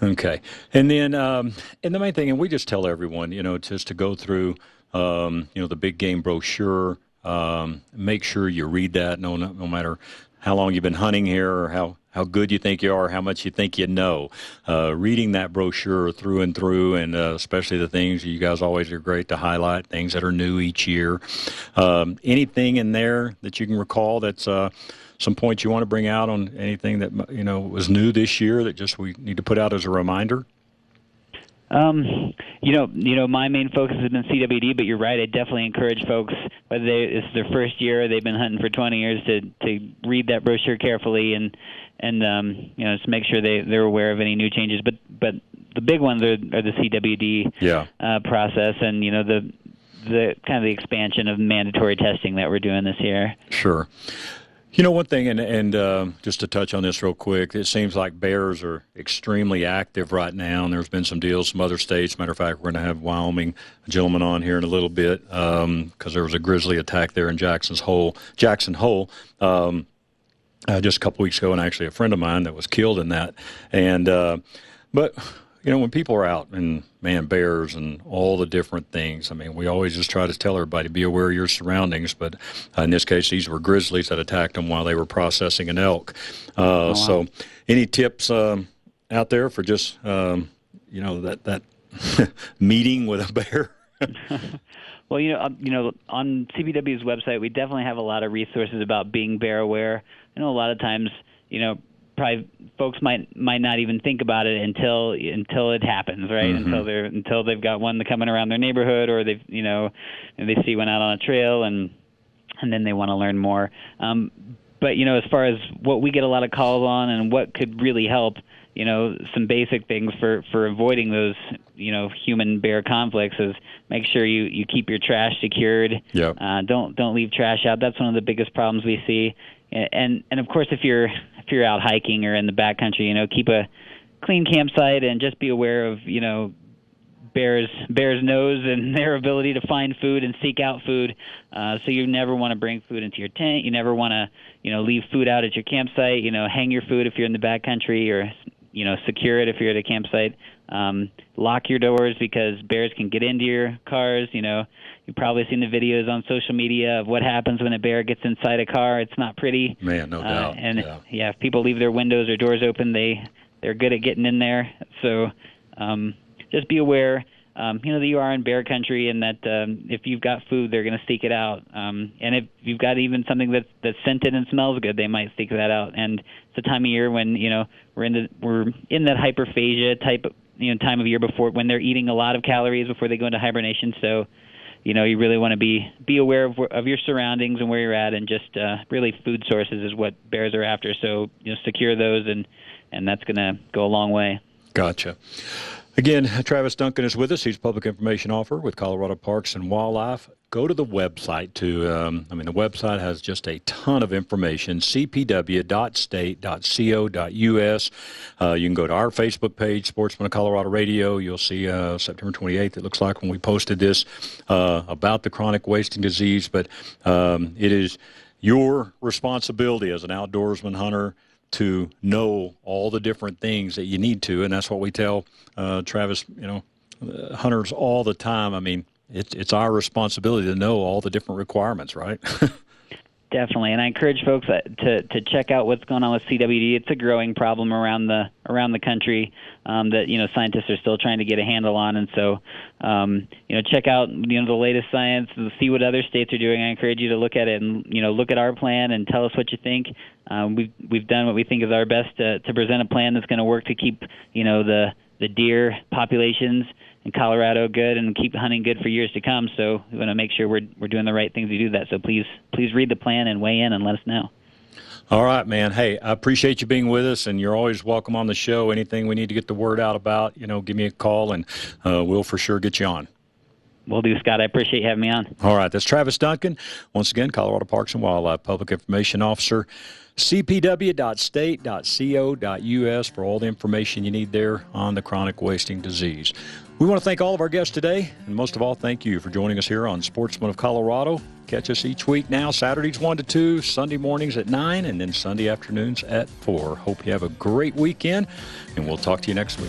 Okay, and then um, and the main thing, and we just tell everyone, you know, just to go through, um, you know, the big game brochure. Um, make sure you read that. No, no, no matter how long you've been hunting here or how, how good you think you are, how much you think you know. Uh, reading that brochure through and through, and uh, especially the things you guys always are great to highlight, things that are new each year. Um, anything in there that you can recall that's uh, some points you want to bring out on anything that you know was new this year that just we need to put out as a reminder? Um, you know, you know, my main focus has been CWD, but you're right. I definitely encourage folks, whether they, it's their first year, or they've been hunting for 20 years, to to read that brochure carefully and and um, you know, just make sure they they're aware of any new changes. But but the big ones are, are the CWD yeah. uh, process, and you know the the kind of the expansion of mandatory testing that we're doing this year. Sure. You know, one thing, and, and uh, just to touch on this real quick, it seems like bears are extremely active right now, and there's been some deals from other states. Matter of fact, we're going to have Wyoming gentleman on here in a little bit because um, there was a grizzly attack there in Jackson's Hole, Jackson Hole. Um, uh, just a couple weeks ago, and actually a friend of mine that was killed in that. And uh, but you know, when people are out and man, bears and all the different things. I mean, we always just try to tell everybody be aware of your surroundings. But uh, in this case, these were grizzlies that attacked them while they were processing an elk. Uh, oh, wow. So, any tips um, out there for just um, you know that that meeting with a bear? well, you know, um, you know, on CPW's website, we definitely have a lot of resources about being bear aware. I know a lot of times, you know, probably folks might might not even think about it until until it happens, right? Mm-hmm. Until they're until they've got one coming around their neighborhood, or they've you know they see one out on a trail, and and then they want to learn more. Um, but you know, as far as what we get a lot of calls on and what could really help, you know, some basic things for for avoiding those you know human bear conflicts is make sure you you keep your trash secured. Yeah. Uh, don't don't leave trash out. That's one of the biggest problems we see and and of course if you're if you're out hiking or in the backcountry, you know, keep a clean campsite and just be aware of you know bears bears nose and their ability to find food and seek out food. Uh, so you never want to bring food into your tent. You never want to you know leave food out at your campsite. You know, hang your food if you're in the backcountry or you know secure it if you're at a campsite. Um, lock your doors because bears can get into your cars. You know, You've probably seen the videos on social media of what happens when a bear gets inside a car. It's not pretty. Man, no uh, doubt. And yeah. yeah, if people leave their windows or doors open, they they're good at getting in there. So um, just be aware. Um, you know that you are in bear country, and that um, if you've got food, they're going to seek it out. Um, and if you've got even something that's that's scented and smells good, they might seek that out. And it's a time of year when you know we're in the we're in that hyperphagia type of, you know time of year before when they're eating a lot of calories before they go into hibernation. So you know you really want to be be aware of of your surroundings and where you're at, and just uh, really food sources is what bears are after. So you know secure those, and and that's going to go a long way. Gotcha. Again, Travis Duncan is with us. He's public information officer with Colorado Parks and Wildlife. Go to the website to, um, I mean, the website has just a ton of information. cpw.state.co.us. Uh, you can go to our Facebook page, Sportsman of Colorado Radio. You'll see uh, September 28th. It looks like when we posted this uh, about the chronic wasting disease, but um, it is your responsibility as an outdoorsman hunter to know all the different things that you need to, and that's what we tell uh, Travis, you know, uh, hunters all the time. I mean, it's it's our responsibility to know all the different requirements, right? Definitely, and I encourage folks to to check out what's going on with CWD. It's a growing problem around the around the country um, that you know scientists are still trying to get a handle on, and so um, you know check out you know the latest science, and see what other states are doing. I encourage you to look at it and you know look at our plan and tell us what you think. Um, we've we've done what we think is our best to, to present a plan that's going to work to keep you know the the deer populations in Colorado good and keep hunting good for years to come. So we want to make sure we're we're doing the right things to do that. So please please read the plan and weigh in and let us know. All right, man. Hey, I appreciate you being with us, and you're always welcome on the show. Anything we need to get the word out about, you know, give me a call, and uh, we'll for sure get you on. Will do, Scott. I appreciate you having me on. All right, that's Travis Duncan, once again, Colorado Parks and Wildlife Public Information Officer cpw.state.co.us for all the information you need there on the chronic wasting disease. We want to thank all of our guests today, and most of all, thank you for joining us here on Sportsman of Colorado. Catch us each week now, Saturdays 1 to 2, Sunday mornings at 9, and then Sunday afternoons at 4. Hope you have a great weekend, and we'll talk to you next week.